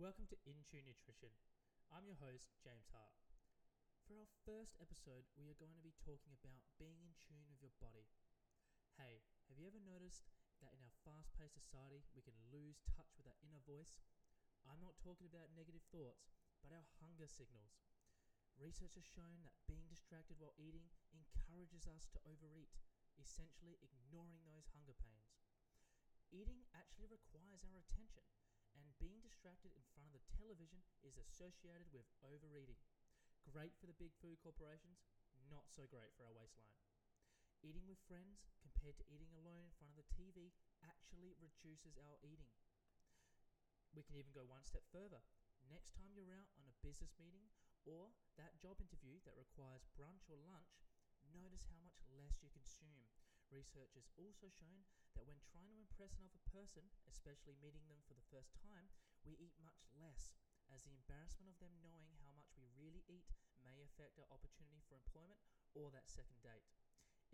Welcome to In Tune Nutrition. I'm your host, James Hart. For our first episode, we are going to be talking about being in tune with your body. Hey, have you ever noticed that in our fast paced society, we can lose touch with our inner voice? I'm not talking about negative thoughts, but our hunger signals. Research has shown that being distracted while eating encourages us to overeat, essentially ignoring those hunger pains. Eating actually requires our attention and being distracted in front of the television is associated with overeating. Great for the big food corporations, not so great for our waistline. Eating with friends compared to eating alone in front of the TV actually reduces our eating. We can even go one step further. Next time you're out on a business meeting or that job interview that requires brunch or lunch, notice how much less you consume. Research has also shown that when trying to impress another person, especially meeting them for the first time, we eat much less, as the embarrassment of them knowing how much we really eat may affect our opportunity for employment or that second date.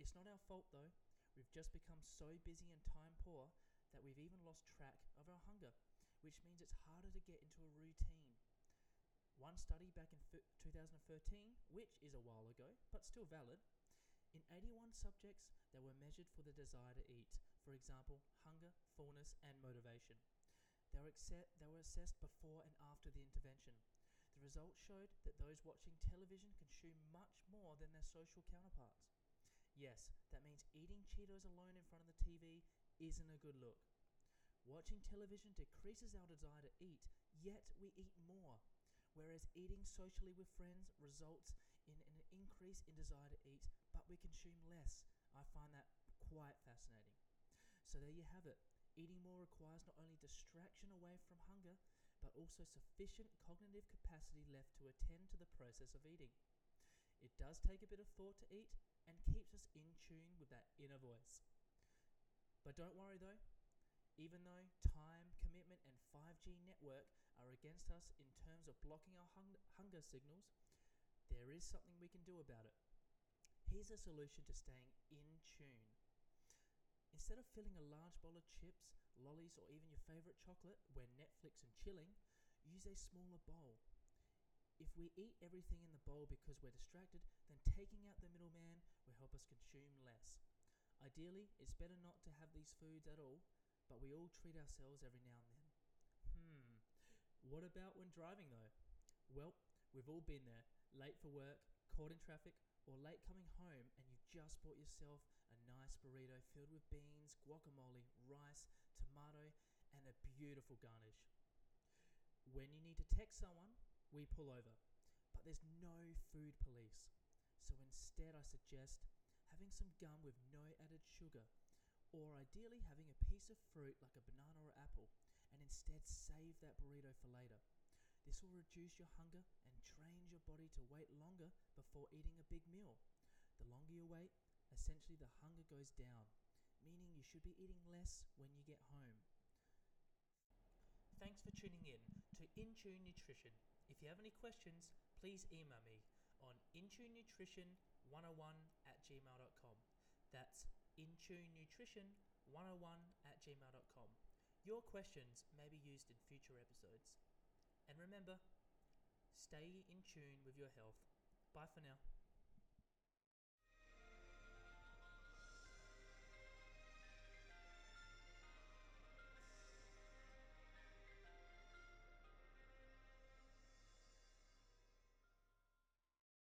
It's not our fault though, we've just become so busy and time poor that we've even lost track of our hunger, which means it's harder to get into a routine. One study back in 2013, which is a while ago, but still valid, in 81 subjects they were measured for the desire to eat, for example, hunger, fullness, and motivation. They were, accept, they were assessed before and after the intervention. The results showed that those watching television consume much more than their social counterparts. Yes, that means eating Cheetos alone in front of the TV isn't a good look. Watching television decreases our desire to eat, yet we eat more whereas eating socially with friends results in an increase in desire to eat, we consume less. I find that quite fascinating. So there you have it. Eating more requires not only distraction away from hunger, but also sufficient cognitive capacity left to attend to the process of eating. It does take a bit of thought to eat and keeps us in tune with that inner voice. But don't worry though, even though time, commitment, and 5G network are against us in terms of blocking our hung- hunger signals, there is something we can do about it. Here's a solution to staying in tune. Instead of filling a large bowl of chips, lollies, or even your favorite chocolate when Netflix and chilling, use a smaller bowl. If we eat everything in the bowl because we're distracted, then taking out the middleman will help us consume less. Ideally, it's better not to have these foods at all but we all treat ourselves every now and then. Hmm, what about when driving though? Well, we've all been there, late for work, caught in traffic, or late coming home and you've just bought yourself a nice burrito filled with beans, guacamole, rice, tomato, and a beautiful garnish. When you need to text someone, we pull over, but there's no food police. So instead, I suggest having some gum with no added sugar or ideally having a piece of fruit like a banana or apple and instead save that burrito for later. This will reduce your hunger and train your body to wait longer before eating a big meal. The longer you wait, essentially the hunger goes down, meaning you should be eating less when you get home. Thanks for tuning in to InTune Nutrition. If you have any questions, please email me on intunenutrition101 at gmail.com. That's intunenutrition101 at gmail.com. Your questions may be used in future episodes. And remember, stay in tune with your health. Bye for now.